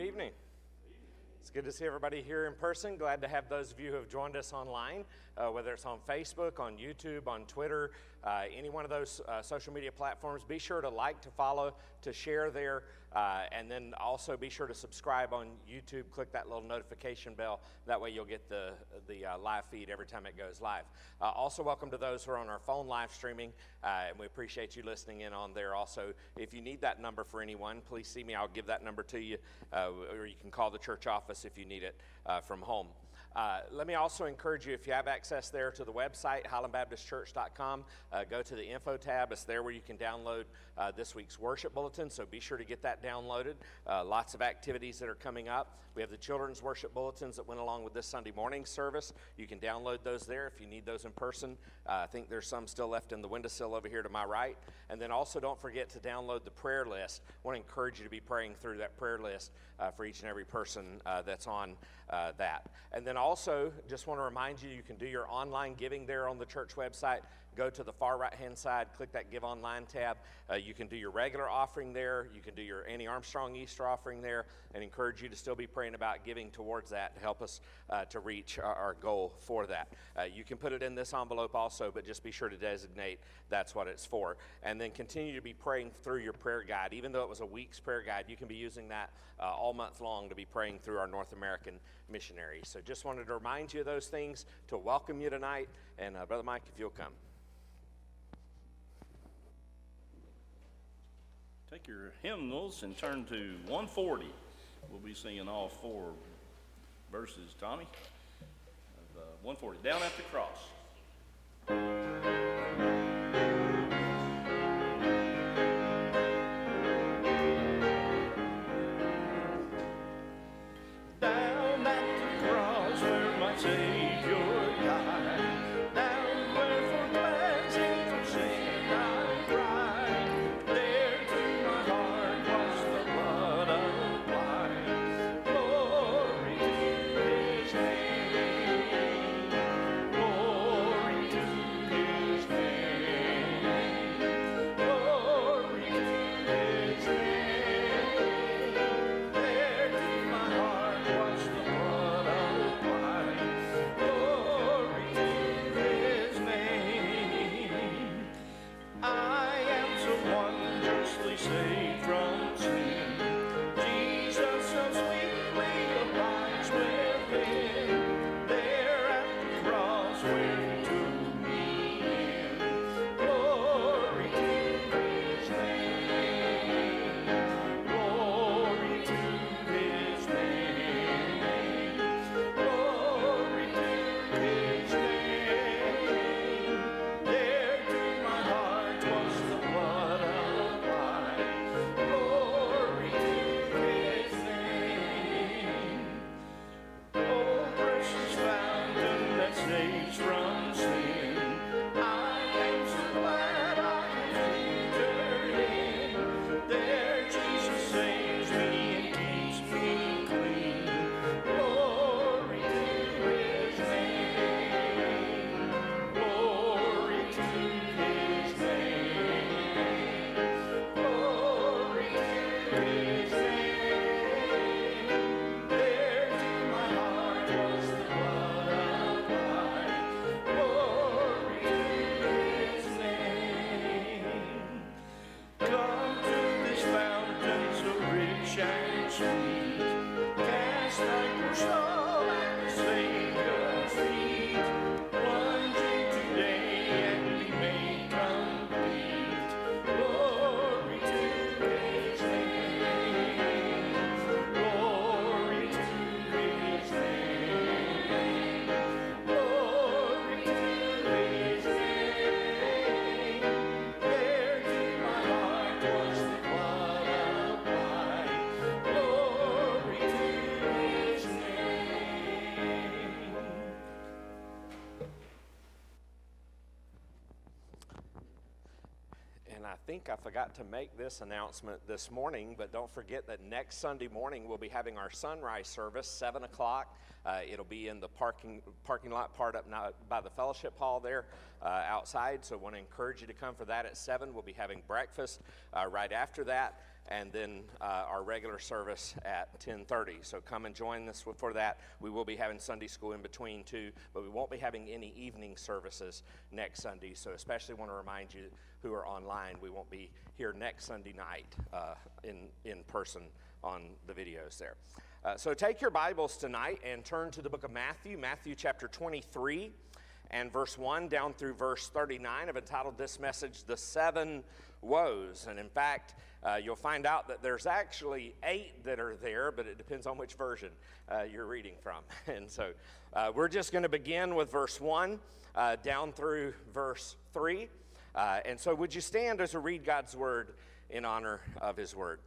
good evening. It's good to see everybody here in person. Glad to have those of you who have joined us online, uh, whether it's on Facebook, on YouTube, on Twitter, uh, any one of those uh, social media platforms. Be sure to like, to follow, to share there, uh, and then also be sure to subscribe on YouTube. Click that little notification bell. That way you'll get the, the uh, live feed every time it goes live. Uh, also, welcome to those who are on our phone live streaming, and we appreciate you listening in on there. Also, if you need that number for anyone, please see me. I'll give that number to you, or you can call the church office if you need it from home. Uh, let me also encourage you if you have access there to the website, highlandbaptistchurch.com, uh, go to the info tab. It's there where you can download uh, this week's worship bulletin, so be sure to get that downloaded. Uh, lots of activities that are coming up. We have the children's worship bulletins that went along with this Sunday morning service. You can download those there if you need those in person. Uh, I think there's some still left in the windowsill over here to my right. And then also don't forget to download the prayer list. I want to encourage you to be praying through that prayer list uh, for each and every person that's on that. And then also, just want to remind you, you can do your online giving there on the church website go to the far right hand side, click that Give Online tab. Uh, you can do your regular offering there. You can do your Annie Armstrong Easter offering there, and encourage you to still be praying about giving towards that to help us uh, to reach our, our, goal for that. Uh, you can put it in this envelope also, but just be sure to designate that's what it's for. And then continue to be praying through your prayer guide. Even though it was a week's prayer guide, you can be using that uh, all month long to be praying through our North American missionaries. So just wanted to remind you of those things, to welcome you tonight. And uh, Brother Mike, if you'll come. Take your hymnals and turn to 140. We'll be singing all four verses, Tommy, of uh, 140. Down at the cross. Think I forgot to make this announcement this morning, but don't forget that next Sunday morning we'll be having our sunrise service, 7 o'clock. Uh, it'll be in the parking, parking lot part up by the fellowship hall there uh, outside. So I want to encourage you to come for that at 7. We'll be having breakfast uh, right after that. And then uh, our regular service at 10:30. So come and join us for that. We will be having Sunday school in between too, but we won't be having any evening services next Sunday. So especially want to remind you who are online, we won't be here next Sunday night uh, in in person on the videos there. Uh, so take your Bibles tonight and turn to the book of Matthew, Matthew chapter 23 and verse 1 down through verse 39. I've entitled this message, The Seven Woes. And in fact, uh, you'll find out that there's actually eight that are there, but it depends on which version uh, you're reading from. And so uh, we're just going to begin with verse 1 uh, down through verse 3. Uh, and so, would you stand as we read God's word in honor of his word?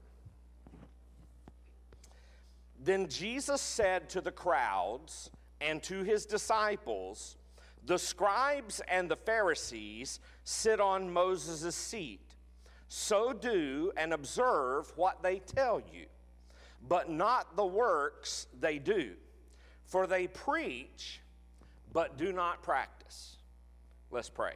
Then Jesus said to the crowds and to his disciples, The scribes and the Pharisees sit on Moses' seat. So do and observe what they tell you, but not the works they do. For they preach, but do not practice. Let's pray.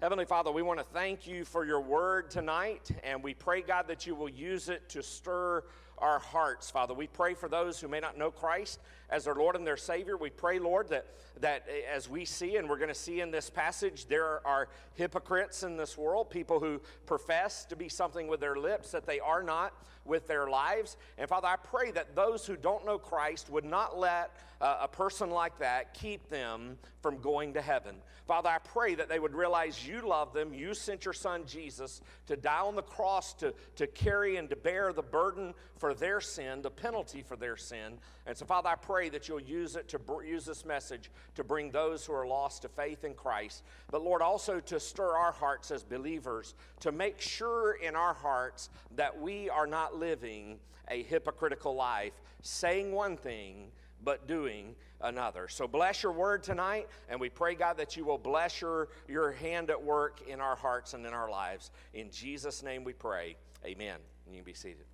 Heavenly Father, we want to thank you for your word tonight, and we pray, God, that you will use it to stir our hearts, Father. We pray for those who may not know Christ as their Lord and their Savior. We pray, Lord, that, that as we see, and we're going to see in this passage, there are hypocrites in this world, people who profess to be something with their lips that they are not with their lives. And Father, I pray that those who don't know Christ would not let uh, a person like that keep them from going to heaven. Father, I pray that they would realize you love them. You sent your son Jesus to die on the cross to, to carry and to bear the burden for their sin, the penalty for their sin. And so, Father, I pray that you'll use it to br- use this message to bring those who are lost to faith in Christ. But, Lord, also to stir our hearts as believers, to make sure in our hearts that we are not living a hypocritical life, saying one thing, but doing another. So bless your word tonight, and we pray, God, that you will bless your, your hand at work in our hearts and in our lives. In Jesus' name we pray. Amen. And you can be seated.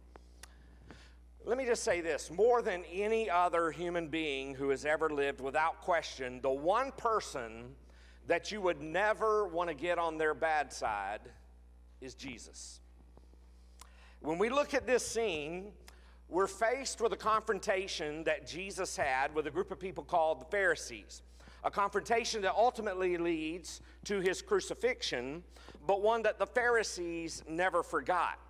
Let me just say this more than any other human being who has ever lived, without question, the one person that you would never want to get on their bad side is Jesus. When we look at this scene, we're faced with a confrontation that Jesus had with a group of people called the Pharisees. A confrontation that ultimately leads to his crucifixion, but one that the Pharisees never forgot.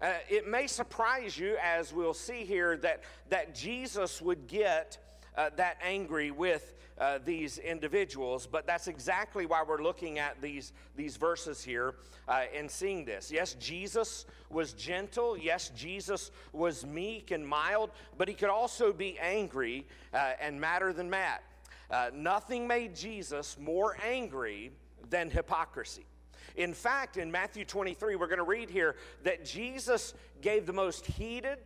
Uh, it may surprise you, as we'll see here, that, that Jesus would get uh, that angry with uh, these individuals, but that's exactly why we're looking at these, these verses here uh, and seeing this. Yes, Jesus was gentle. Yes, Jesus was meek and mild, but he could also be angry uh, and madder than mad. Uh, nothing made Jesus more angry than hypocrisy. In fact, in Matthew 23, we're going to read here that Jesus gave the most heated,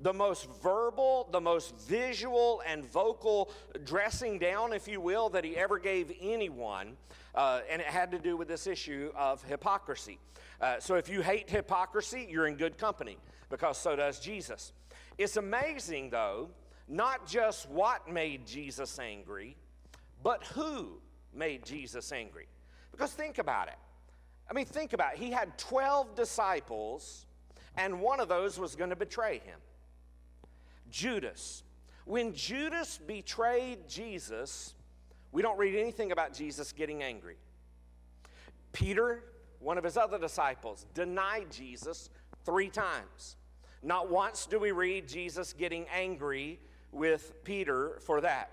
the most verbal, the most visual and vocal dressing down, if you will, that he ever gave anyone. Uh, and it had to do with this issue of hypocrisy. Uh, so if you hate hypocrisy, you're in good company because so does Jesus. It's amazing, though, not just what made Jesus angry, but who made Jesus angry. Because think about it. I mean, think about it. He had 12 disciples, and one of those was going to betray him. Judas. When Judas betrayed Jesus, we don't read anything about Jesus getting angry. Peter, one of his other disciples, denied Jesus three times. Not once do we read Jesus getting angry with Peter for that.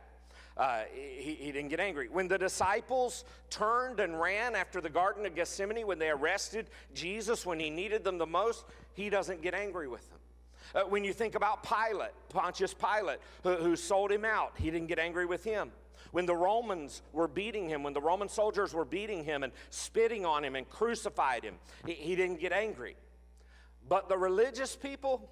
Uh, he, he didn't get angry. When the disciples turned and ran after the Garden of Gethsemane, when they arrested Jesus when he needed them the most, he doesn't get angry with them. Uh, when you think about Pilate, Pontius Pilate, who, who sold him out, he didn't get angry with him. When the Romans were beating him, when the Roman soldiers were beating him and spitting on him and crucified him, he, he didn't get angry. But the religious people,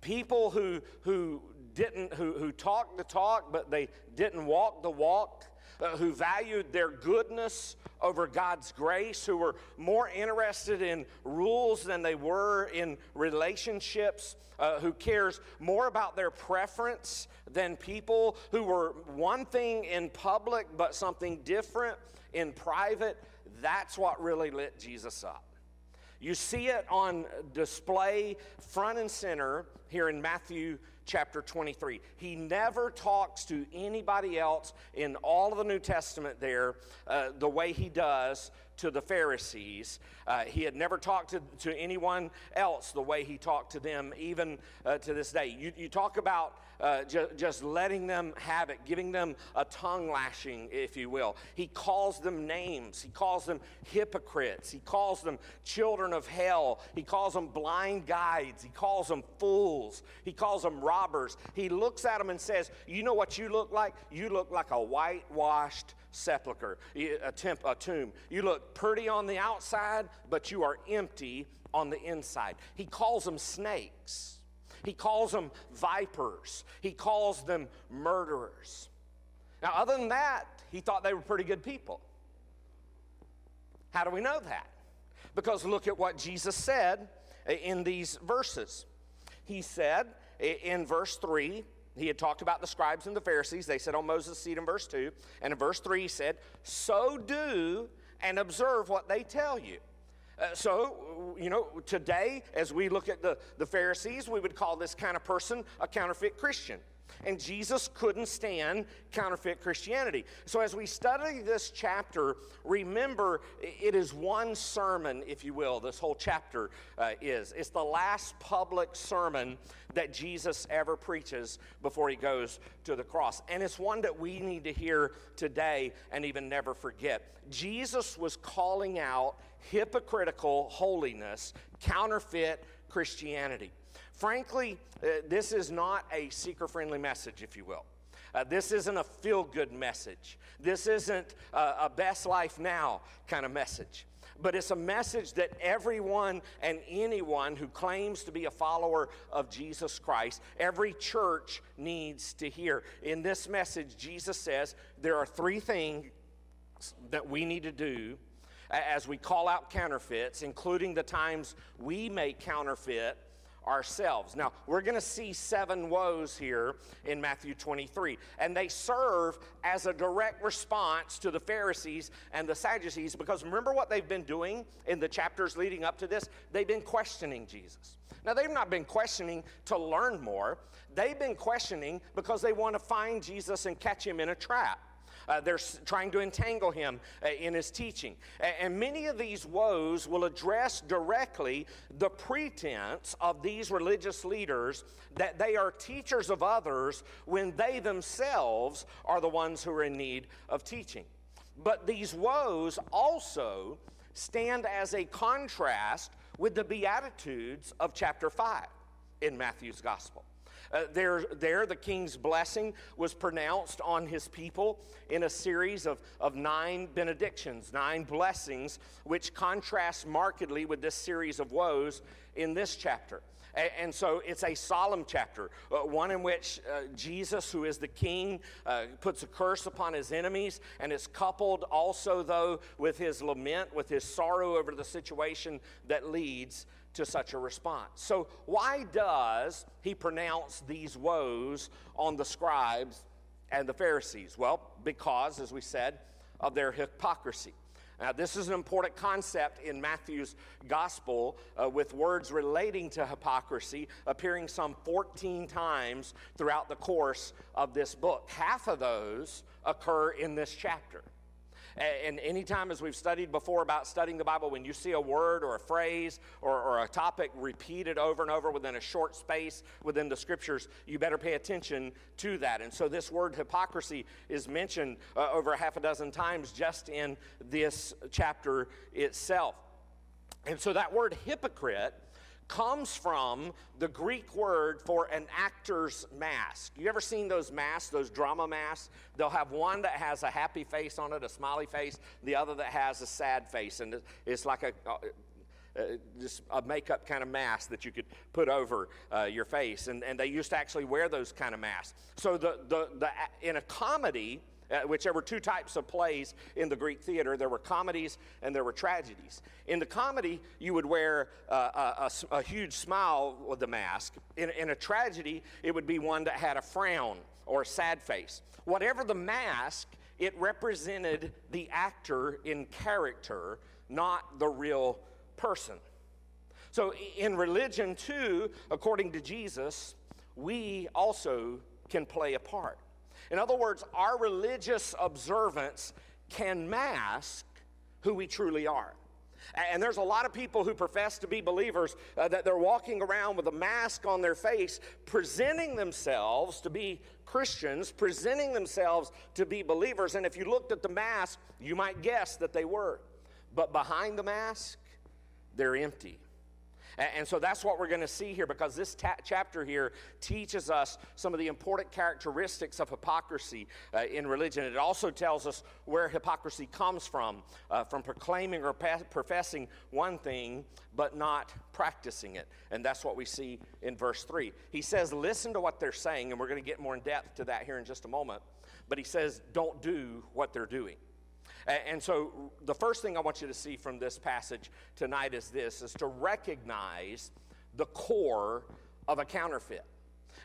people who, who didn't, who, who talked the talk, but they didn't walk the walk, uh, who valued their goodness over God's grace, who were more interested in rules than they were in relationships, uh, who cares more about their preference than people who were one thing in public but something different in private. That's what really lit Jesus up. You see it on display front and center here in Matthew chapter 23. He never talks to anybody else in all of the New Testament there uh, the way he does to the Pharisees. Uh, he had never talked to, to anyone else the way he talked to them, even uh, to this day. You, you talk about uh, ju- just letting them have it, giving them a tongue lashing, if you will. He calls them names. He calls them hypocrites. He calls them children of hell. He calls them blind guides. He calls them fools. He calls them robbers. He looks at them and says, You know what you look like? You look like a whitewashed sepulcher, a, temp, a tomb. You look pretty on the outside, but you are empty on the inside. He calls them snakes. He calls them vipers. He calls them murderers. Now, other than that, he thought they were pretty good people. How do we know that? Because look at what Jesus said eh, in these verses. He said eh, in verse 3, he had talked about the scribes and the Pharisees. They said on Moses' seat in verse 2. And in verse 3, he said, So do and observe what they tell you. Uh, so, you know, today, as we look at the, the Pharisees, we would call this kind of person a counterfeit Christian. And Jesus couldn't stand counterfeit Christianity. So, as we study this chapter, remember it is one sermon, if you will, this whole chapter uh, is. It's the last public sermon that Jesus ever preaches before he goes to the cross. And it's one that we need to hear today and even never forget. Jesus was calling out hypocritical holiness, counterfeit Christianity. Frankly, uh, this is not a seeker friendly message, if you will. Uh, this isn't a feel good message. This isn't a, a best life now kind of message. But it's a message that everyone and anyone who claims to be a follower of Jesus Christ, every church needs to hear. In this message, Jesus says there are three things that we need to do as we call out counterfeits, including the times we may counterfeit ourselves. Now, we're going to see seven woes here in Matthew 23, and they serve as a direct response to the Pharisees and the Sadducees because remember what they've been doing in the chapters leading up to this? They've been questioning Jesus. Now, they've not been questioning to learn more, they've been questioning because they want to find Jesus and catch him in a trap. Uh, they're trying to entangle him uh, in his teaching. And many of these woes will address directly the pretense of these religious leaders that they are teachers of others when they themselves are the ones who are in need of teaching. But these woes also stand as a contrast with the Beatitudes of chapter 5 in Matthew's Gospel. Uh, there, there, the king's blessing was pronounced on his people in a series of, of nine benedictions, nine blessings, which contrast markedly with this series of woes in this chapter. And so it's a solemn chapter, uh, one in which uh, Jesus, who is the king, uh, puts a curse upon his enemies, and it's coupled also, though, with his lament, with his sorrow over the situation that leads to such a response. So, why does he pronounce these woes on the scribes and the Pharisees? Well, because, as we said, of their hypocrisy. Now, this is an important concept in Matthew's gospel uh, with words relating to hypocrisy appearing some 14 times throughout the course of this book. Half of those occur in this chapter. And anytime, as we've studied before about studying the Bible, when you see a word or a phrase or, or, a topic repeated over and over within a short space within the scriptures, you better pay attention to that. And so, this word hypocrisy is mentioned uh, over half a dozen times just in this chapter itself. And so, that word hypocrite comes from the Greek word for an actor's mask. You ever seen those masks, those drama masks? They'll have one that has a happy face on it, a smiley face, the other that has a sad face, and it's like a uh, uh, just a makeup kind of mask that you could put over uh, your face. And, and they used to actually wear those kind of masks. So the, the, the, in a comedy, uh, which there were two types of plays in the Greek theater. There were comedies and there were tragedies. In the comedy, you would wear uh, a, a, a, huge smile with the mask. In, in a tragedy, it would be one that had a frown or a sad face. Whatever the mask, it represented the actor in character, not the real person. So, in religion, too, according to Jesus, we also can play a part. In other words, our religious observance can mask who we truly are. And there's a lot of people who profess to be believers uh, that they're walking around with a mask on their face, presenting themselves to be Christians, presenting themselves to be believers. And if you looked at the mask, you might guess that they were. But behind the mask, they're empty. And so that's what we're going to see here because this ta- chapter here teaches us some of the important characteristics of hypocrisy uh, in religion. It also tells us where hypocrisy comes from, uh, from proclaiming or pa- professing one thing but not practicing it. And that's what we see in verse 3. He says, Listen to what they're saying, and we're going to get more in depth to that here in just a moment. But he says, Don't do what they're doing. And so, the first thing I want you to see from this passage tonight is this is to recognize the core of a counterfeit.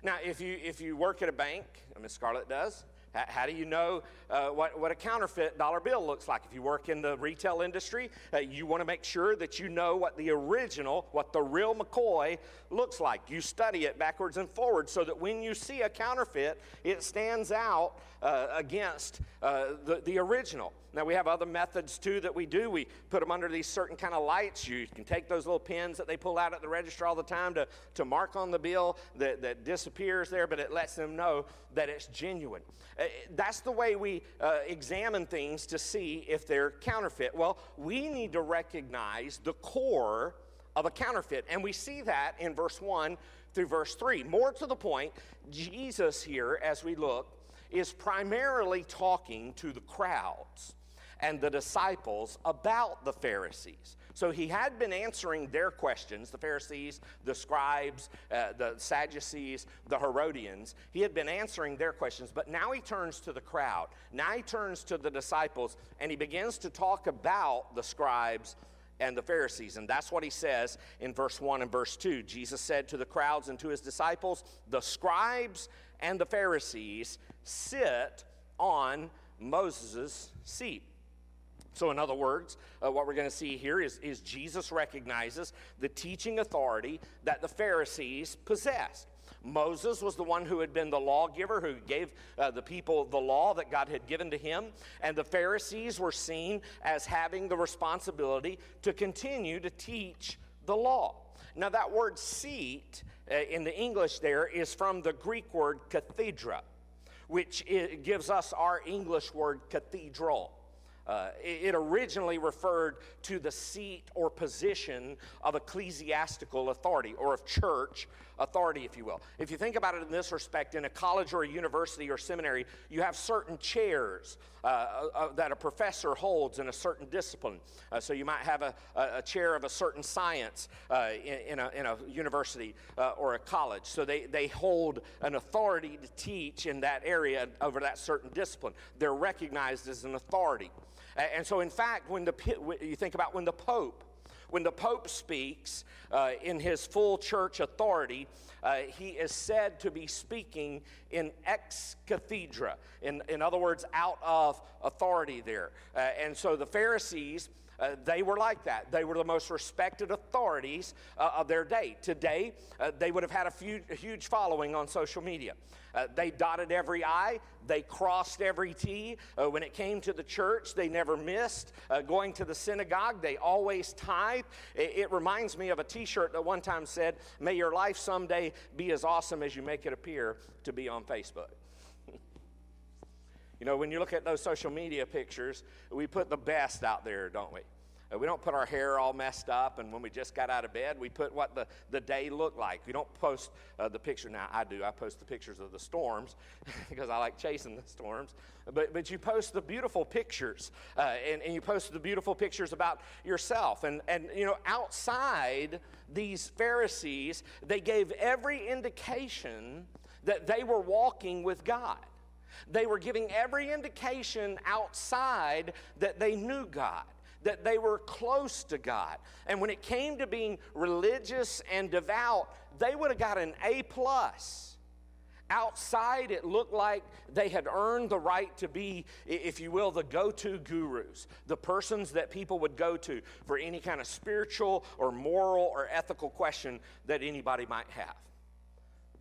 Now, if you, if you work at a bank, Miss Scarlett does, how do you know uh, what, what a counterfeit dollar bill looks like? If you work in the retail industry, uh, you want to make sure that you know what the original, what the real McCoy looks like. You study it backwards and forwards so that when you see a counterfeit, it stands out uh, against uh, the, the original. Now, we have other methods too that we do. We put them under these certain kind of lights. You can take those little pins that they pull out at the register all the time to, to mark on the bill that, that disappears there, but it lets them know that it's genuine. Uh, that's the way we uh, examine things to see if they're counterfeit. Well, we need to recognize the core of a counterfeit, and we see that in verse 1 through verse 3. More to the point, Jesus here, as we look, is primarily talking to the crowds and the disciples about the Pharisees. So he had been answering their questions, the Pharisees, the scribes, uh, the Sadducees, the Herodians. He had been answering their questions, but now he turns to the crowd. Now he turns to the disciples and he begins to talk about the scribes and the Pharisees. And that's what he says in verse 1 and verse 2. Jesus said to the crowds and to his disciples, The scribes and the Pharisees sit on Moses' seat. So, in other words, uh, what we're going to see here is, is Jesus recognizes the teaching authority that the Pharisees possessed. Moses was the one who had been the lawgiver, who gave uh, the people the law that God had given to him. And the Pharisees were seen as having the responsibility to continue to teach the law. Now, that word seat uh, in the English there is from the Greek word cathedra, which gives us our English word cathedral. Uh, it originally referred to the seat or position of ecclesiastical authority or of church authority, if you will. If you think about it in this respect, in a college or a university or seminary, you have certain chairs uh, uh, uh that a professor holds in a certain discipline. Uh, so you might have a, a, chair of a certain science uh, in, in, a, in, a, university or a college. So they, they hold an authority to teach in that area over that certain discipline. They're recognized as an authority. And so, in fact, when the, you think about when the Pope, when the Pope speaks uh, in his full church authority, uh, he is said to be speaking in ex cathedra, in, in other words, out of authority there. Uh, and so the Pharisees, uh, they were like that. They were the most respected authorities uh, of their day. Today, uh, they would have had a, few, a, huge following on social media. Uh, they dotted every I, they crossed every T. Uh, when it came to the church, they never missed. Uh, going to the synagogue, they always tithe. It, it reminds me of a t shirt that one time said, May your life someday be as awesome as you make it appear to be on Facebook. You know, when you look at those social media pictures, we put the best out there, don't we? Uh, we don't put our hair all messed up, and when we just got out of bed, we put what the, the day looked like. We don't post uh, the picture. Now, I do. I post the pictures of the storms because I like chasing the storms. But, but you post the beautiful pictures, uh, and, and you post the beautiful pictures about yourself. And, and, you know, outside these Pharisees, they gave every indication that they were walking with God. They were giving every indication outside that they knew God, that they were close to God. And when it came to being religious and devout, they would have got an A plus. Outside, it looked like they had earned the right to be, if you will, the go to gurus, the persons that people would go to for any kind of spiritual or moral or ethical question that anybody might have.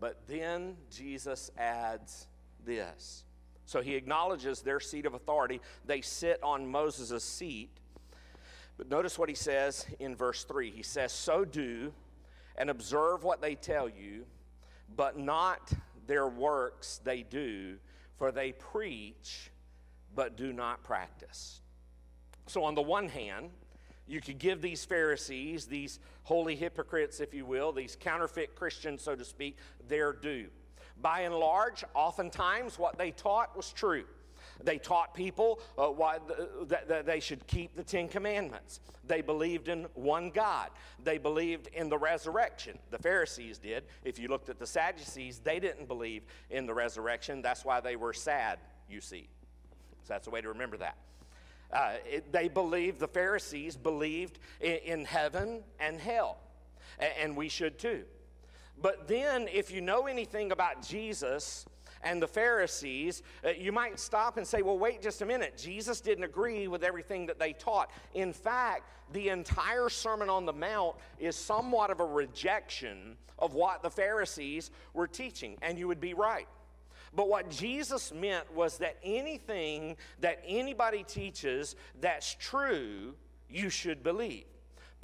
But then Jesus adds this. So he acknowledges their seat of authority. They sit on Moses' seat. But notice what he says in verse 3. He says, So do and observe what they tell you, but not their works they do, for they preach but do not practice. So, on the one hand, you could give these Pharisees, these holy hypocrites, if you will, these counterfeit Christians, so to speak, their due. By and large, oftentimes what they taught was true. They taught people uh, why, they should keep the Ten Commandments. They believed in one God. They believed in the resurrection. The Pharisees did. If you looked at the Sadducees, they didn't believe in the resurrection. That's why they were sad, you see. So that's a way to remember that. Uh, it, they believed, the Pharisees believed in, in heaven and hell, and we should too. But then, if you know anything about Jesus, and the Pharisees, uh, you might stop and say, well, wait just a minute. Jesus didn't agree with everything that they taught. In fact, the entire Sermon on the Mount is somewhat of a rejection of what the Pharisees were teaching, and you would be right. But what Jesus meant was that anything that anybody teaches that's true, you should believe,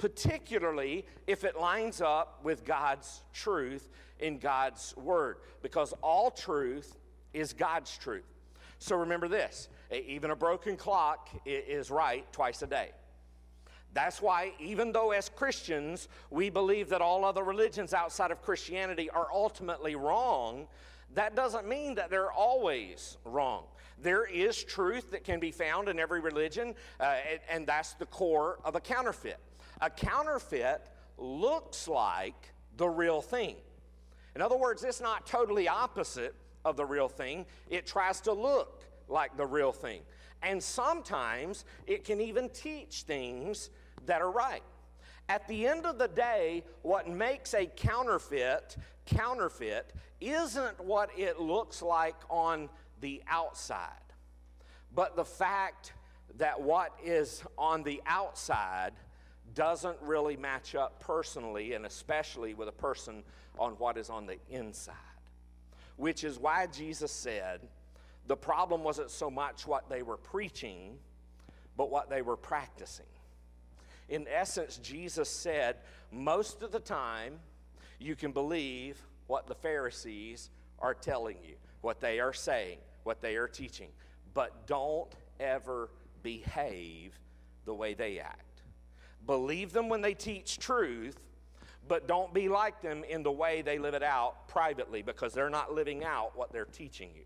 particularly if it lines up with God's truth in God's Word, because all truth is God's truth. So remember this even a broken clock is right twice a day. That's why, even though as Christians we believe that all other religions outside of Christianity are ultimately wrong, that doesn't mean that they're always wrong. There is truth that can be found in every religion, uh, and, and that's the core of a counterfeit. A counterfeit looks like the real thing. In other words, it's not totally opposite of the real thing, it tries to look like the real thing. And sometimes it can even teach things that are right. At the end of the day, what makes a counterfeit counterfeit isn't what it looks like on the outside, but the fact that what is on the outside doesn't really match up personally and especially with a person on what is on the inside. Which is why Jesus said the problem wasn't so much what they were preaching, but what they were practicing. In essence, Jesus said, most of the time, you can believe what the Pharisees are telling you, what they are saying, what they are teaching, but don't ever behave the way they act. Believe them when they teach truth, but don't be like them in the way they live it out privately because they're not living out what they're teaching you.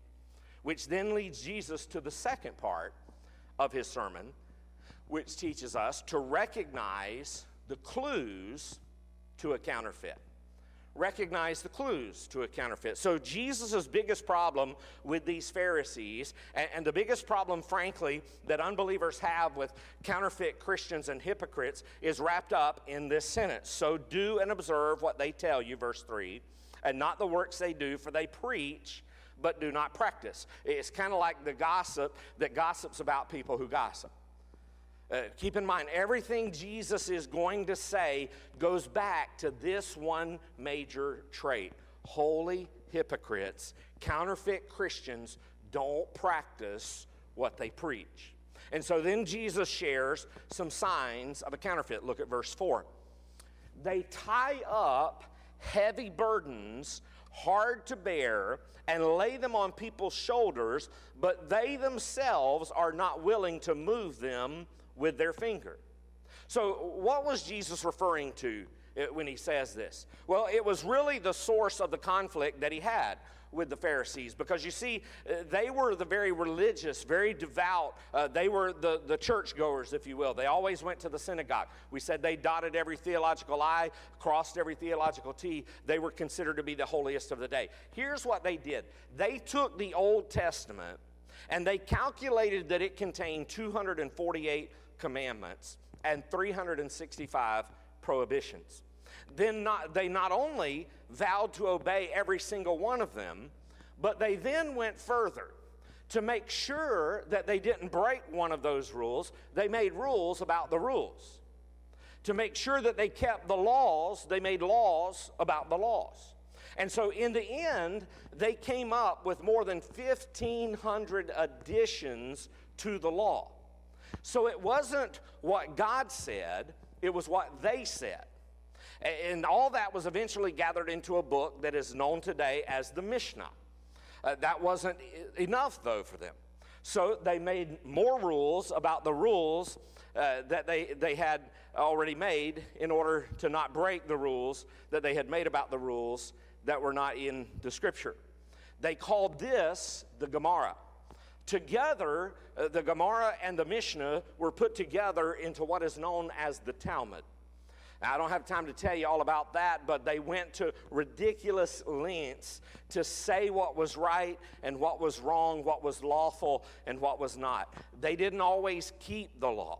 Which then leads Jesus to the second part of his sermon, which teaches us to recognize the clues to a counterfeit recognize the clues to a counterfeit. So, Jesus' biggest problem with these Pharisees, and, and, the biggest problem, frankly, that unbelievers have with counterfeit Christians and hypocrites, is wrapped up in this sentence. So, do and observe what they tell you, verse 3, and not the works they do, for they preach. But do not practice. It's kind of like the gossip that gossips about people who gossip. Uh, keep in mind, everything Jesus is going to say goes back to this one major trait. Holy hypocrites, counterfeit Christians don't practice what they preach. And so then Jesus shares some signs of a counterfeit. Look at verse 4. They tie up heavy burdens, hard to bear, and lay them on people's shoulders, but they themselves are not willing to move them with their finger. So, what was Jesus referring to uh, when he says this? Well, it was really the source of the conflict that he had with the Pharisees because you see, uh, they were the very religious, very devout. Uh, they were the, the churchgoers, if you will. They always went to the synagogue. We said they dotted every theological I, crossed every theological T. They were considered to be the holiest of the day. Here's what they did they took the Old Testament and they calculated that it contained 248 commandments and 365 prohibitions. Then not, they not only vowed to obey every single one of them, But they then went further. To make sure that they didn't break one of those rules, they made rules about the rules. To make sure that they kept the laws, they made laws about the laws. And so, in the end, they came up with more than 1,500 additions to the law. So, it wasn't what God said, it was what they said. And all that was eventually gathered into a book that is known today as the Mishnah. Uh, that wasn't enough, though, for them. So they made more rules about the rules uh, that they, they had already made in order to not break the rules that they had made about the rules that were not in the scripture. They called this the Gemara. Together, uh, the Gemara and the Mishnah were put together into what is known as the Talmud. Now, I don't have time to tell you all about that, but they went to ridiculous lengths to say what was right and what was wrong, what was lawful and what was not. They didn't always keep the law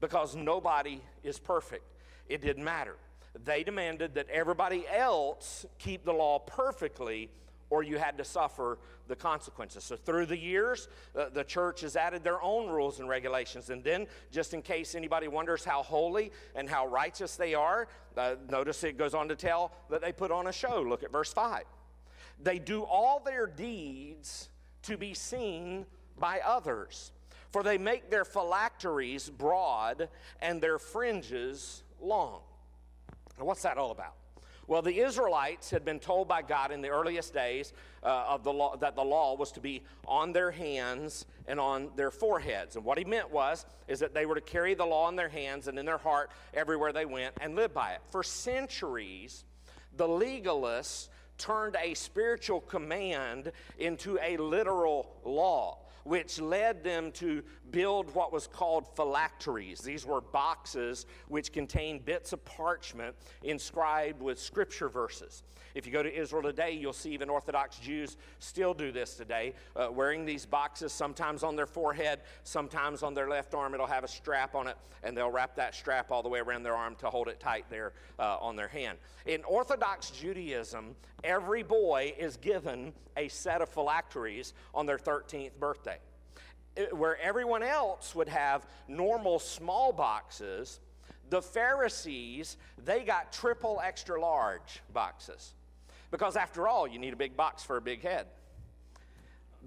because nobody is perfect. It didn't matter. They demanded that everybody else keep the law perfectly or you had to suffer the consequences. So, through the years, uh, the church has added their own rules and regulations. And then, just in case anybody wonders how holy and how righteous they are, uh, notice it goes on to tell that they put on a show. Look at verse 5. They do all their deeds to be seen by others, for they make their phylacteries broad and their fringes long. Now, what's that all about? Well, the Israelites had been told by God in the earliest days uh, of the law that the law was to be on their hands and on their foreheads. And what he meant was is that they were to carry the law in their hands and in their heart everywhere they went and live by it. For centuries, the legalists turned a spiritual command into a literal law which led them to build what was called phylacteries. These were boxes which contained bits of parchment inscribed with scripture verses. If you go to Israel today, you'll see even Orthodox Jews still do this today, uh, wearing these boxes sometimes on their forehead, sometimes on their left arm. It'll have a strap on it, and they'll wrap that strap all the way around their arm to hold it tight there uh, on their hand. In Orthodox Judaism, every boy is given a set of phylacteries on their 13th birthday. Where everyone else would have normal small boxes, the Pharisees, they got triple extra large boxes. Because after all, you need a big box for a big head.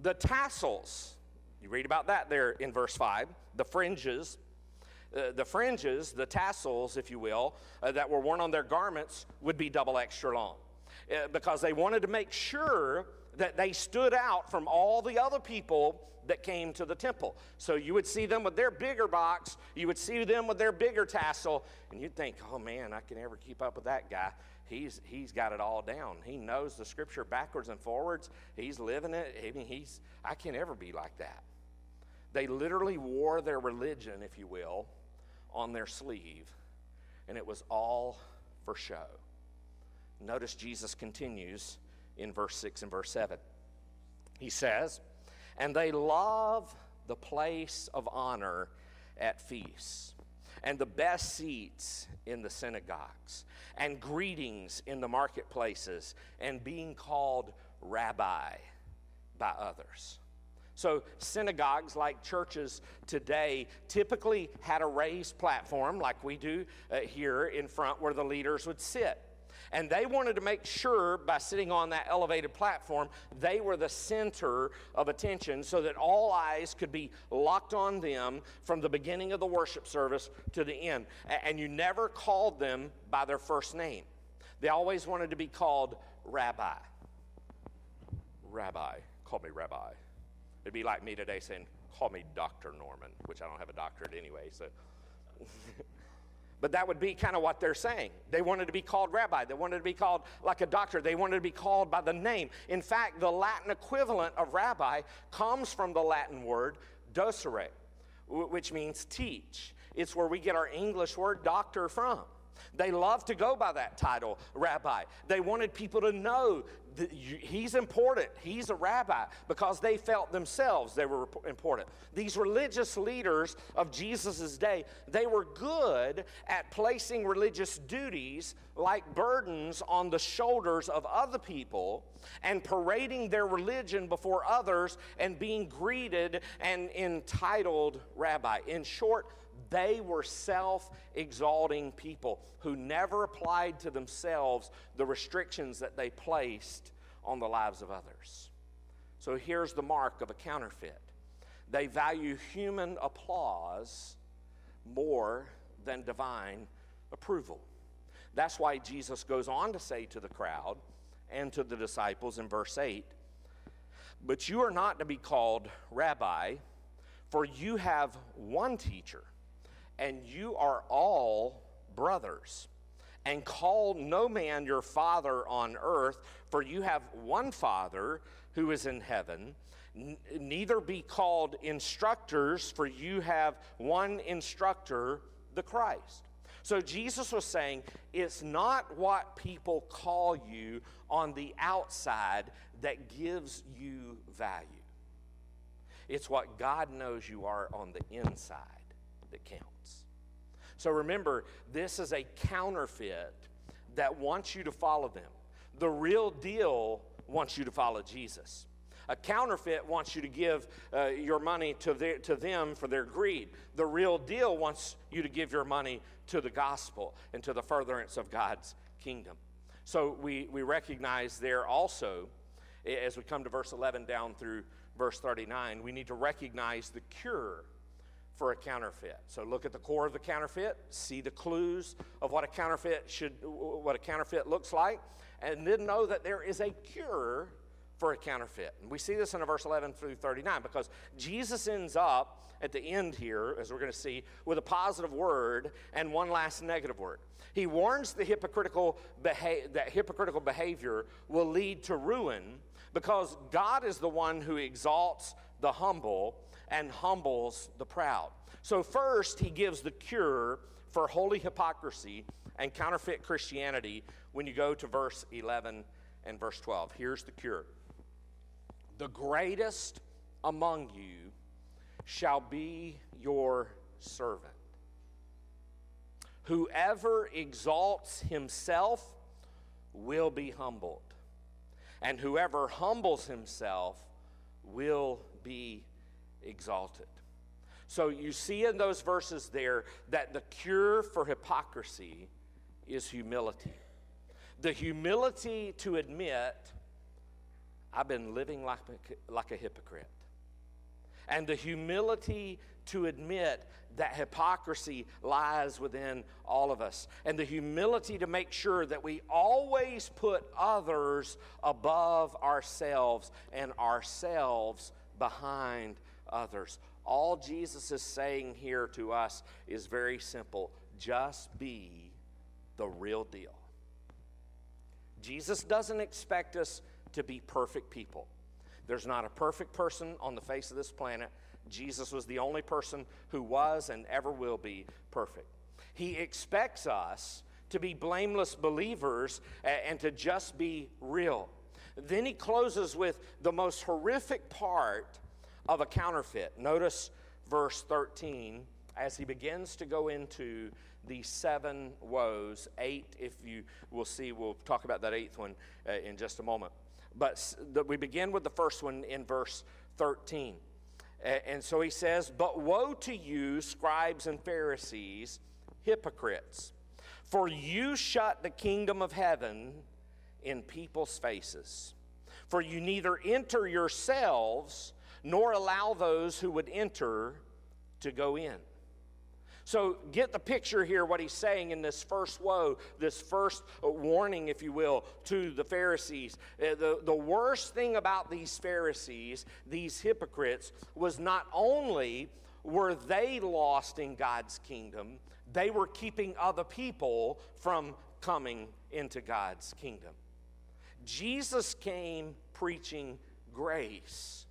The tassels, you read about that there in verse 5, the fringes. Uh, the fringes, the tassels, if you will, uh, that were worn on their garments would be double extra long. Uh, because they wanted to make sure that they stood out from all the other people that came to the temple. So you would see them with their bigger box, you would see them with their bigger tassel, and you'd think, oh man, I can never keep up with that guy he's, he's got it all down. He knows the scripture backwards and forwards. He's living it. I mean, he's, I can't ever be like that. They literally wore their religion, if you will, on their sleeve, and it was all for show. Notice Jesus continues in verse 6 and verse 7. He says, And they love the place of honor at feasts and the best seats in the synagogues, and greetings in the marketplaces, and being called rabbi by others. So, synagogues, like churches today, typically had a raised platform like we do uh, here in front where the leaders would sit. And they wanted to make sure by sitting on that elevated platform, they were the center of attention so that all eyes could be locked on them from the beginning of the worship service to the end. And you never called them by their first name, they always wanted to be called Rabbi. Rabbi. Call me Rabbi. It'd be like me today saying, Call me Dr. Norman, which I don't have a doctorate anyway, so. But that would be kind of what they're saying. They wanted to be called rabbi. They wanted to be called like a doctor. They wanted to be called by the name. In fact, the Latin equivalent of rabbi comes from the Latin word docere, which means teach. It's where we get our English word doctor from. They loved to go by that title, rabbi. They wanted people to know that he's important. He's a rabbi because they felt themselves they were important. These religious leaders of Jesus' day, they were good at placing religious duties like burdens on the shoulders of other people and parading their religion before others and being greeted and entitled rabbi. In short, they were self exalting people who never applied to themselves the restrictions that they placed on the lives of others. So here's the mark of a counterfeit they value human applause more than divine approval. That's why Jesus goes on to say to the crowd and to the disciples in verse 8 But you are not to be called rabbi, for you have one teacher and you are all brothers. And call no man your father on earth, for you have one Father who is in heaven. N- neither be called instructors, for you have one instructor, the Christ. So Jesus was saying, it's not what people call you on the outside that gives you value. It's what God knows you are on the inside that counts. So remember, this is a counterfeit that wants you to follow them. The real deal wants you to follow Jesus. A counterfeit wants you to give uh, your money to, their, to them for their greed. The real deal wants you to give your money to the gospel and to the furtherance of God's kingdom. So we, we recognize there also, as we come to verse 11 down through verse 39, we need to recognize the cure for a counterfeit. So look at the core of the counterfeit, see the clues of what a counterfeit should what a counterfeit looks like, and then know that there is a cure for a counterfeit. And we see this in verse 11 through 39 because Jesus ends up at the end here, as we're going to see, with a positive word and one last negative word. He warns the hypocritical beha- that hypocritical behavior will lead to ruin because God is the one who exalts the humble and humbles the proud. So, first, he gives the cure for holy hypocrisy and counterfeit Christianity when you go to verse 11 and verse 12. Here's the cure The greatest among you shall be your servant. Whoever exalts himself will be humbled, and whoever humbles himself will be exalted. So you see in those verses there that the cure for hypocrisy is humility. The humility to admit, I've been living like a, like a hypocrite. And the humility to admit that hypocrisy lies within all of us. And the humility to make sure that we always put others above ourselves and ourselves behind others. All Jesus is saying here to us is very simple just be the real deal. Jesus doesn't expect us to be perfect people. There's not a perfect person on the face of this planet. Jesus was the only person who was and ever will be perfect. He expects us to be blameless believers and to just be real. Then he closes with the most horrific part of a counterfeit. Notice verse 13 as he begins to go into the seven woes. Eight, if you will see, we'll talk about that eighth one uh, in just a moment. But the, we begin with the first one in verse 13. And so he says, But woe to you, scribes and Pharisees, hypocrites, for you shut the kingdom of heaven in people's faces. For you neither enter yourselves, nor allow those who would enter to go in. So, get the picture here, what he's saying in this first woe, this first warning, if you will, to the Pharisees. Uh, the, the worst thing about these Pharisees, these hypocrites, was not only were they lost in God's kingdom, they were keeping other people from coming into God's kingdom. Jesus came preaching grace.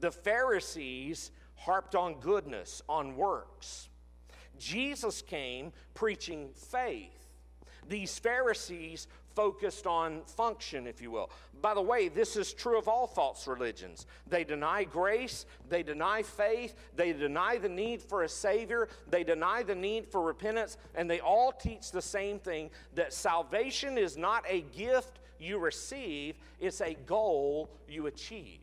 The Pharisees harped on goodness, on works. Jesus came preaching faith. These Pharisees focused on function, if you will. By the way, this is true of all false religions. They deny grace, they deny faith, they deny the need for a Savior, they deny the need for repentance, and they all teach the same thing that salvation is not a gift you receive, it's a goal you achieve.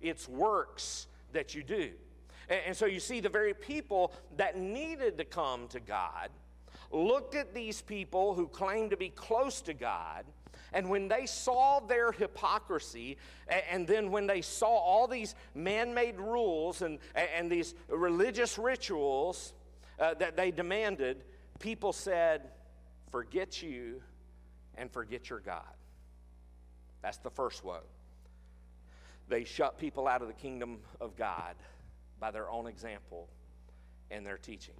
It's works that you do. And, so you see, the very people that needed to come to God looked at these people who claimed to be close to God, and when they saw their hypocrisy, and then when they saw all these man made rules and, and these religious rituals uh, that they demanded, people said, Forget you and forget your God. That's the first woe. They shut people out of the kingdom of God by their own example and their teaching.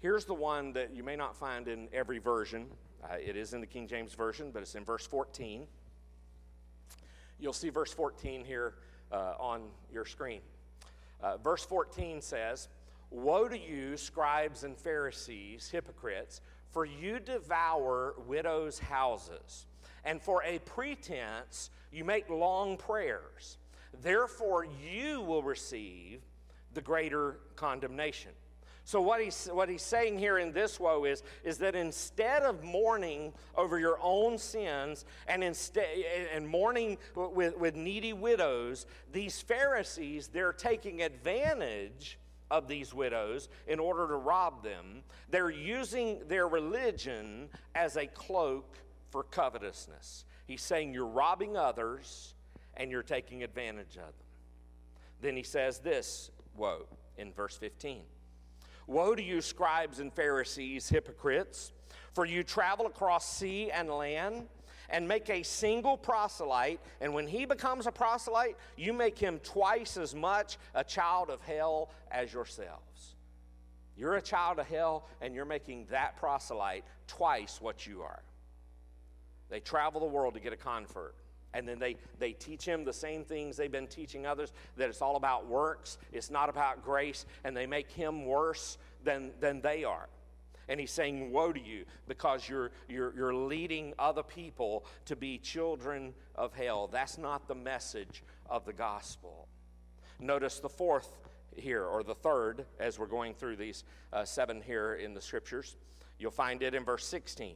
Here's the one that you may not find in every version. Uh, it is in the King James Version, but it's in verse 14. You'll see verse 14 here uh, on your screen. Uh, verse 14 says, Woe to you, scribes and Pharisees, hypocrites, for you devour widows' houses, and for a pretense you make long prayers. Therefore, you will receive the greater condemnation. So, what he's, what he's saying here in this woe is, is that instead of mourning over your own sins and, instead, and mourning with, with needy widows, these Pharisees, they're taking advantage of these widows in order to rob them. They're using their religion as a cloak for covetousness. He's saying you're robbing others and you're taking advantage of them. Then he says this woe in verse 15. Woe to you, scribes and Pharisees, hypocrites, for you travel across sea and land and make a single proselyte, and when he becomes a proselyte, you make him twice as much a child of hell as yourselves. You're a child of hell, and you're making that proselyte twice what you are. They travel the world to get a convert. And then they, they teach him the same things they've been teaching others that it's all about works, it's not about grace, and they make him worse than, than they are. And he's saying, Woe to you, because you're, you're, you're leading other people to be children of hell. That's not the message of the gospel. Notice the fourth here, or the third, as we're going through these uh, seven here in the scriptures. You'll find it in verse 16.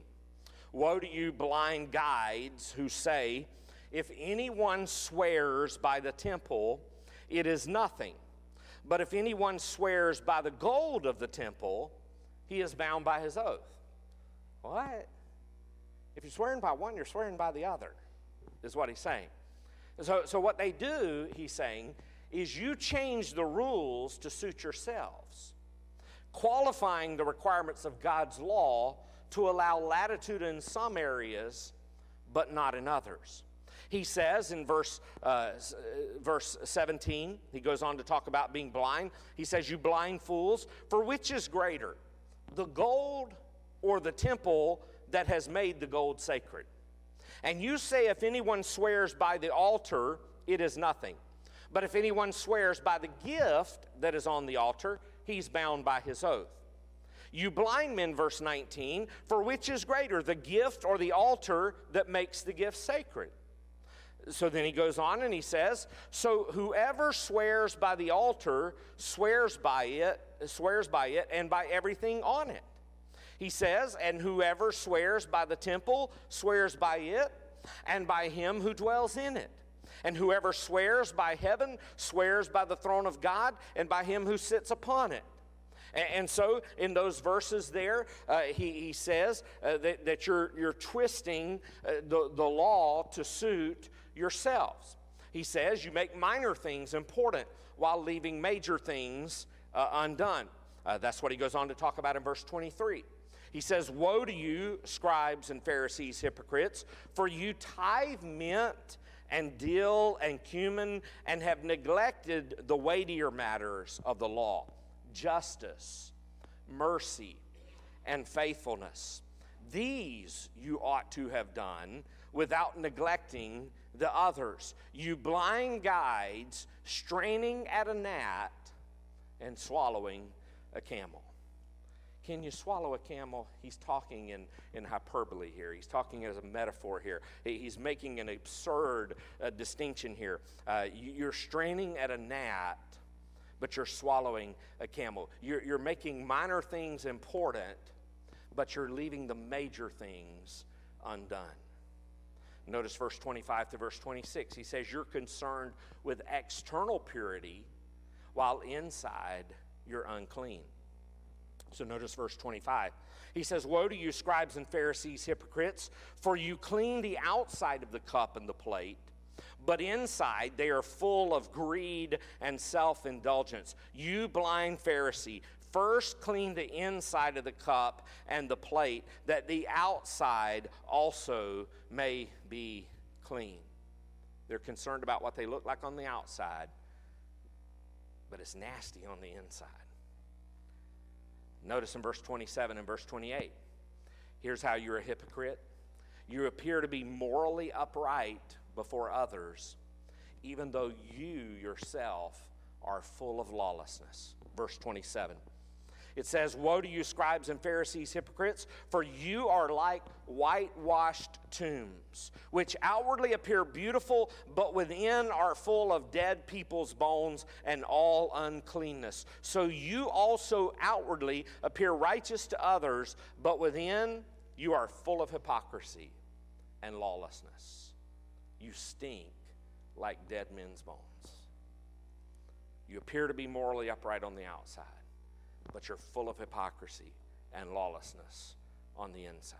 Woe to you, blind guides, who say, if anyone swears by the temple, it is nothing. But if anyone swears by the gold of the temple, he is bound by his oath. What? If you're swearing by one, you're swearing by the other, is what he's saying. So, so what they do, he's saying, is you change the rules to suit yourselves, qualifying the requirements of God's law to allow latitude in some areas, but not in others. He says in verse, uh, uh, verse 17, he goes on to talk about being blind. He says, You blind fools, for which is greater, the gold or the temple that has made the gold sacred? And you say, If anyone swears by the altar, it is nothing. But if anyone swears by the gift that is on the altar, he's bound by his oath. You blind men, verse 19, for which is greater, the gift or the altar that makes the gift sacred? So then he goes on and he says, So whoever swears by the altar swears by it, swears by it, and by everything on it. He says, And whoever swears by the temple swears by it, and by him who dwells in it. And whoever swears by heaven swears by the throne of God and by him who sits upon it. And, so, in those verses there, uh, he, he says uh, that, that you're, you're twisting uh, the, the law to suit yourselves. He says, You make minor things important while leaving major things uh, undone. Uh, that's what he goes on to talk about in verse 23. He says, Woe to you, scribes and Pharisees, hypocrites, for you tithe mint and dill and cumin and have neglected the weightier matters of the law justice, mercy, and faithfulness. These you ought to have done without neglecting the others. You blind guides straining at a gnat and swallowing a camel. Can you swallow a camel? He's talking in, in hyperbole here. He's talking as a metaphor here. He's making an absurd uh, distinction here. Uh, you're straining at a gnat, but you're swallowing a camel. You're, you're making minor things important, but you're leaving the major things undone. Notice verse 25 to verse 26. He says, You're concerned with external purity, while inside you're unclean. So notice verse 25. He says, Woe to you, scribes and Pharisees, hypocrites, for you clean the outside of the cup and the plate, but inside they are full of greed and self indulgence. You blind Pharisee, first clean the inside of the cup and the plate, that the outside also may be clean. They're concerned about what they look like on the outside, but it's nasty on the inside. Notice in verse 27 and verse 28. Here's how you're a hypocrite you appear to be morally upright before others, even though you yourself are full of lawlessness. Verse 27. It says, Woe to you, scribes and Pharisees, hypocrites, for you are like whitewashed tombs, which outwardly appear beautiful, but within are full of dead people's bones and all uncleanness. So you also outwardly appear righteous to others, but within you are full of hypocrisy and lawlessness. You stink like dead men's bones. You appear to be morally upright on the outside but you're full of hypocrisy and lawlessness on the inside.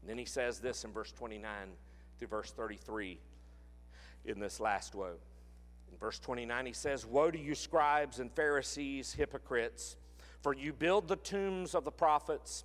And then he says this in verse 29 through verse 33 in this last woe. In verse 29, he says, Woe to you, scribes and Pharisees, hypocrites, for you build the tombs of the prophets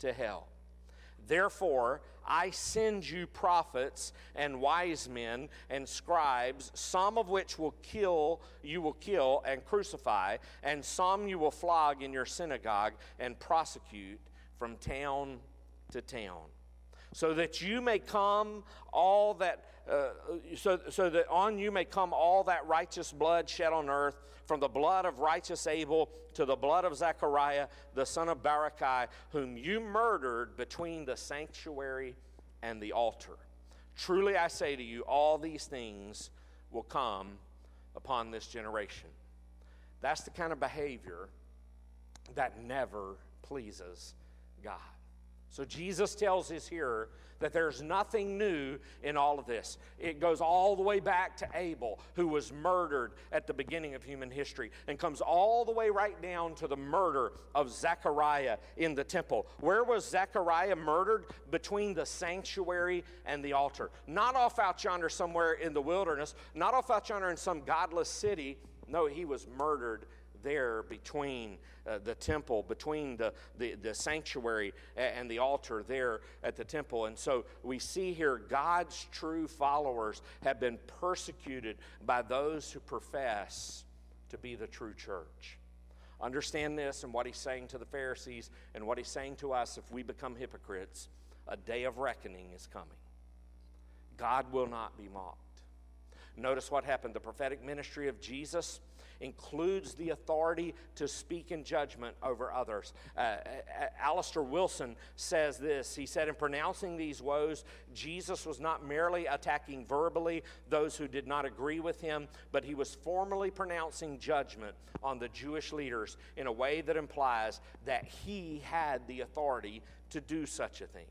to hell. Therefore, I send you prophets and wise men and scribes, some of which will kill, you will kill and crucify, and some you will flog in your synagogue and prosecute from town to town so that you may come all that uh, so, so that on you may come all that righteous blood shed on earth from the blood of righteous abel to the blood of zechariah the son of barachiah whom you murdered between the sanctuary and the altar. Truly i say to you all these things will come upon this generation. That's the kind of behavior that never pleases god so Jesus tells his hearer that there's nothing new in all of this. It goes all the way back to Abel, who was murdered at the beginning of human history, and comes all the way right down to the murder of Zechariah in the temple. Where was Zechariah murdered? Between the sanctuary and the altar. Not off out yonder somewhere in the wilderness, not off out yonder in some godless city. No, he was murdered there between uh, the temple, between the, the, the sanctuary and the altar there at the temple. And so we see here God's true followers have been persecuted by those who profess to be the true church. Understand this and what he's saying to the Pharisees and what he's saying to us if we become hypocrites. A day of reckoning is coming. God will not be mocked. Notice what happened. The prophetic ministry of Jesus includes the authority to speak in judgment over others. Uh, Alistair Wilson says this. He said, In pronouncing these woes, Jesus was not merely attacking verbally those who did not agree with him, but he was formally pronouncing judgment on the Jewish leaders in a way that implies that he had the authority to do such a thing.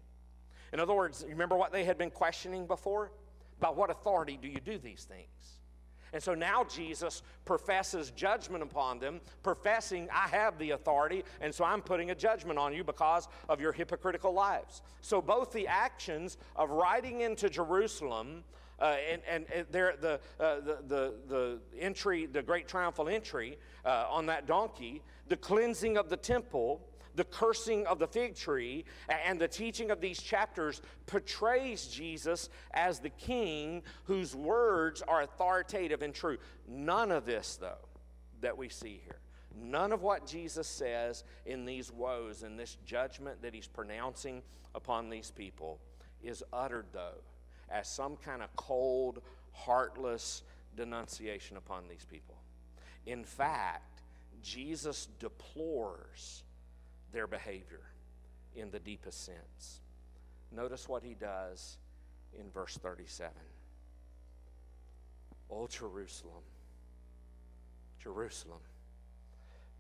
In other words, remember what they had been questioning before? By what authority do you do these things? And so now Jesus professes judgment upon them, professing, I have the authority, and so I'm putting a judgment on you because of your hypocritical lives. So both the actions of riding into Jerusalem uh, and, and, and there, the, uh, the, the, the, entry, the great triumphal entry uh, on that donkey, the cleansing of the temple, the cursing of the fig tree and the teaching of these chapters portrays Jesus as the king whose words are authoritative and true. None of this, though, that we see here. None of what Jesus says in these woes, in this judgment that he's pronouncing upon these people, is uttered, though, as some kind of cold, heartless denunciation upon these people. In fact, Jesus deplores their behavior in the deepest sense. Notice what he does in verse 37. Oh, Jerusalem, Jerusalem,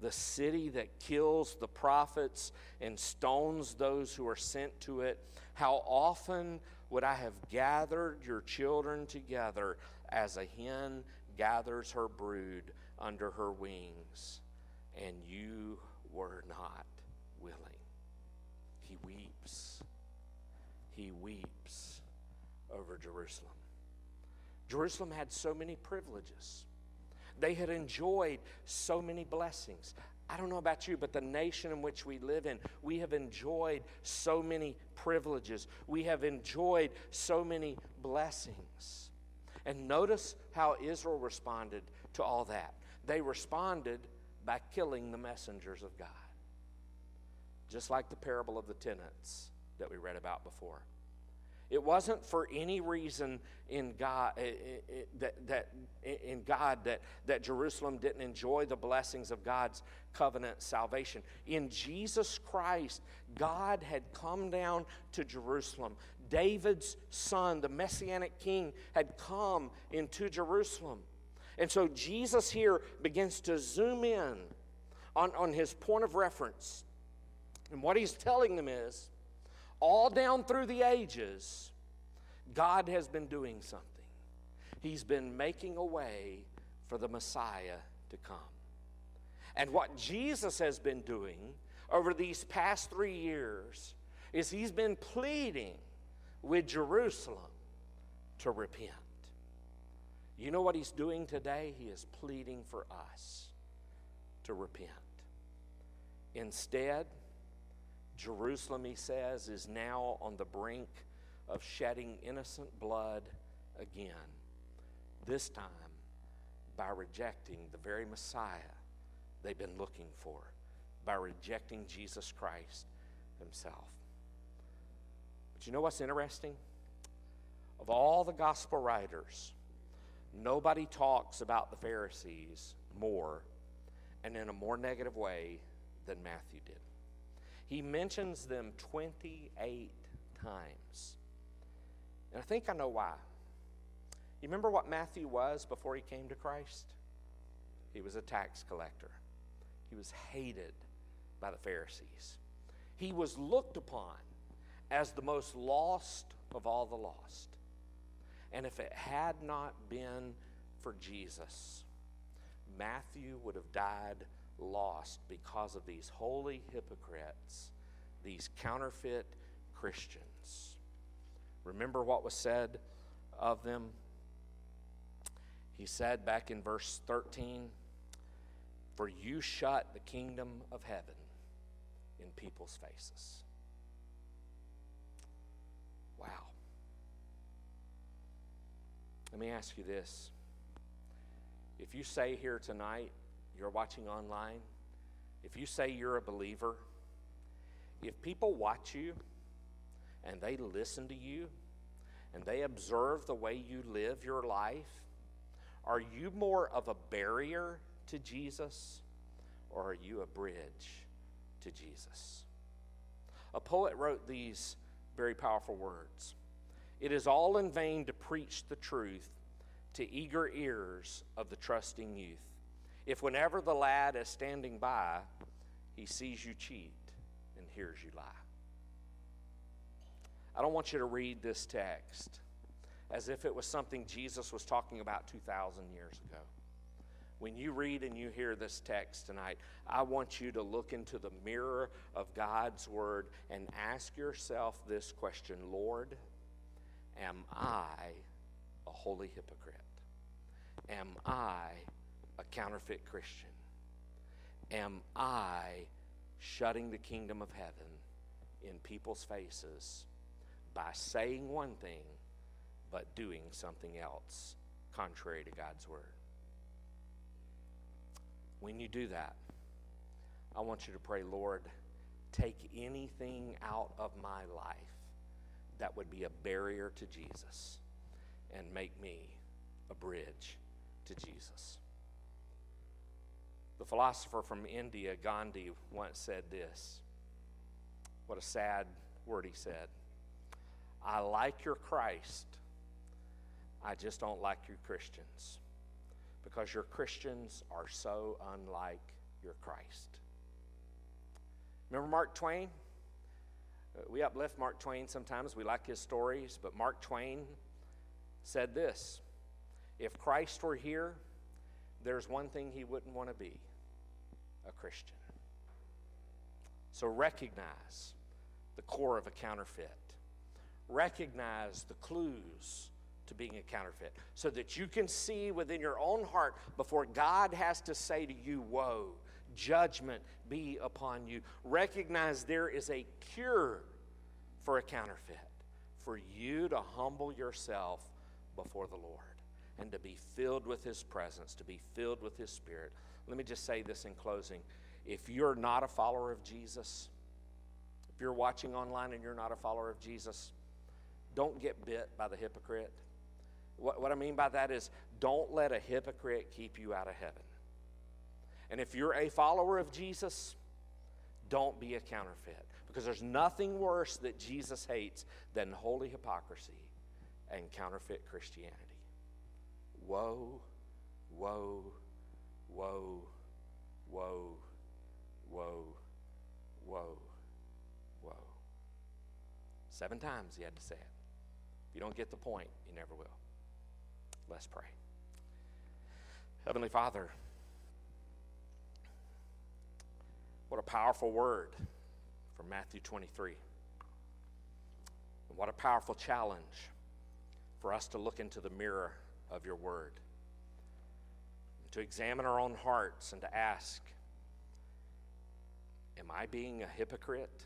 the city that kills the prophets and stones those who are sent to it, how often would I have gathered your children together as a hen gathers her brood under her wings, and you were not. He weeps. He weeps over Jerusalem. Jerusalem had so many privileges. They had enjoyed so many blessings. I don't know about you, but the nation in which we live in, we have enjoyed so many privileges. We have enjoyed so many blessings. And notice how Israel responded to all that. They responded by killing the messengers of God, just like the parable of the tenants that we read about before. It wasn't for any reason in God eh, eh, eh, that, that in God that, that Jerusalem didn't enjoy the blessings of God's covenant salvation. In Jesus Christ, God had come down to Jerusalem. David's son, the messianic king, had come into Jerusalem. And so Jesus here begins to zoom in on, on his point of reference. And what he's telling them is all down through the ages, God has been doing something. He's been making a way for the Messiah to come. And what Jesus has been doing over these past three years is he's been pleading with Jerusalem to repent. You know what he's doing today? He is pleading for us to repent. Instead, Jerusalem, he says, is now on the brink of shedding innocent blood again, this time by rejecting the very Messiah they've been looking for, by rejecting Jesus Christ himself. But you know what's interesting? Of all the gospel writers, Nobody talks about the Pharisees more and in a more negative way than Matthew did. He mentions them 28 times. And I think I know why. You remember what Matthew was before he came to Christ? He was a tax collector, he was hated by the Pharisees. He was looked upon as the most lost of all the lost. And if it had not been for Jesus, Matthew would have died lost because of these holy hypocrites, these counterfeit Christians. Remember what was said of them? He said back in verse 13, For you shut the kingdom of heaven in people's faces. Wow. Let me ask you this. If you say here tonight, you're watching online, if you say you're a believer, if people watch you and they listen to you and they observe the way you live your life, are you more of a barrier to Jesus or are you a bridge to Jesus? A poet wrote these very powerful words it is all in vain to preach the truth to eager ears of the trusting youth. If whenever the lad is standing by, he sees you cheat and hears you lie. I don't want you to read this text as if it was something Jesus was talking about 2,000 years ago. When you read and you hear this text tonight, I want you to look into the mirror of God's Word and ask yourself this question Lord, Am I a holy hypocrite? Am I a counterfeit Christian? Am I shutting the kingdom of heaven in people's faces by saying one thing but doing something else contrary to God's word. When you do that, I want you to pray, Lord, take anything out of my life that would be a barrier to Jesus and make me a bridge to Jesus. The philosopher from India, Gandhi, once said this. What a sad word he said. I like your Christ, I just don't like you Christians because your Christians are so unlike your Christ. Remember Mark Twain? Uh, we uplift Mark Twain sometimes. We like his stories, but Mark Twain said this If Christ were here, there's one thing he wouldn't want to be a Christian. So recognize the core of a counterfeit, recognize the clues to being a counterfeit so that you can see within your own heart before God has to say to you, Woe, judgment be upon you. Recognize there is a cure for a counterfeit, for you to humble yourself before the Lord and to be filled with His presence, to be filled with His Spirit. Let me just say this in closing. If you're not a follower of Jesus, if you're watching online and you're not a follower of Jesus, don't get bit by the hypocrite. What, what I mean by that is don't let a hypocrite keep you out of heaven. And if you're a follower of Jesus, don't be a counterfeit because there's nothing worse that Jesus hates than holy hypocrisy and counterfeit Christianity. Woe, woe, woe, woe, woe, woe, woe. Seven times he had to say it. If you don't get the point, you never will. Let's pray. Heavenly Father, what a powerful word from Matthew 23. And what a powerful challenge for us to look into the mirror of your word, to examine our own hearts and to ask Am I being a hypocrite?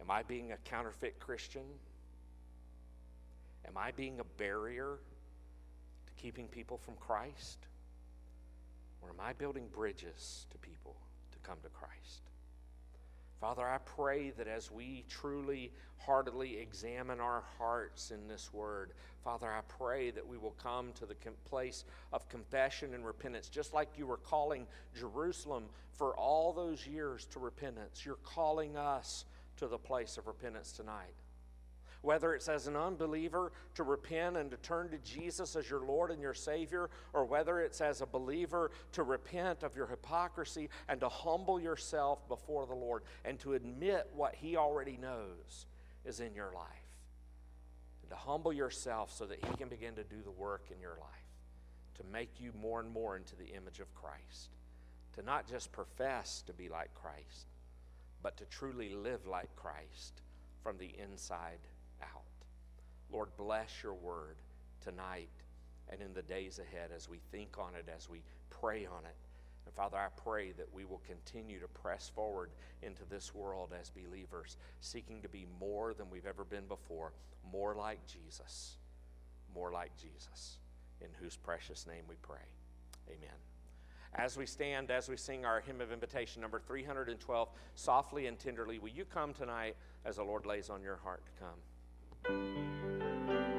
Am I being a counterfeit Christian? Am I being a barrier to keeping people from Christ? Or am I building bridges to people to come to Christ? Father, I pray that as we truly, heartily examine our hearts in this word, Father, I pray that we will come to the place of confession and repentance, just like you were calling Jerusalem for all those years to repentance. You're calling us to the place of repentance tonight whether it's as an unbeliever to repent and to turn to Jesus as your Lord and your Savior, or whether it's as a believer to repent of your hypocrisy and to humble yourself before the Lord and to admit what He already knows is in your life. And to humble yourself so that He can begin to do the work in your life, to make you more and more into the image of Christ, to not just profess to be like Christ, but to truly live like Christ from the inside Lord, bless your word tonight and in the days ahead as we think on it, as we pray on it. And Father, I pray that we will continue to press forward into this world as believers, seeking to be more than we've ever been before, more like Jesus, more like Jesus, in whose precious name we pray. Amen. As we stand, as we sing our hymn of invitation, number 312, softly and tenderly, will you come tonight as the Lord lays on your heart to come? Softly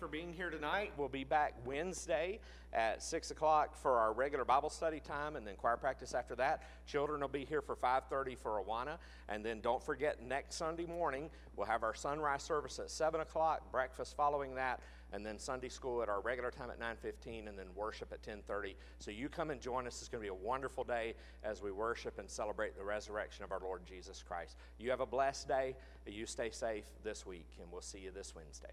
for being here tonight. We'll be back Wednesday at six o'clock for our regular Bible study time, and then choir practice after that. Children will be here for five thirty for Awana, and then don't forget next Sunday morning we'll have our sunrise service at seven o'clock. Breakfast following that, and then Sunday school at our regular time at nine fifteen, and then worship at ten thirty. So you come and join us. It's going to be a wonderful day as we worship and celebrate the resurrection of our Lord Jesus Christ. You have a blessed day. You stay safe this week, and we'll see you this Wednesday.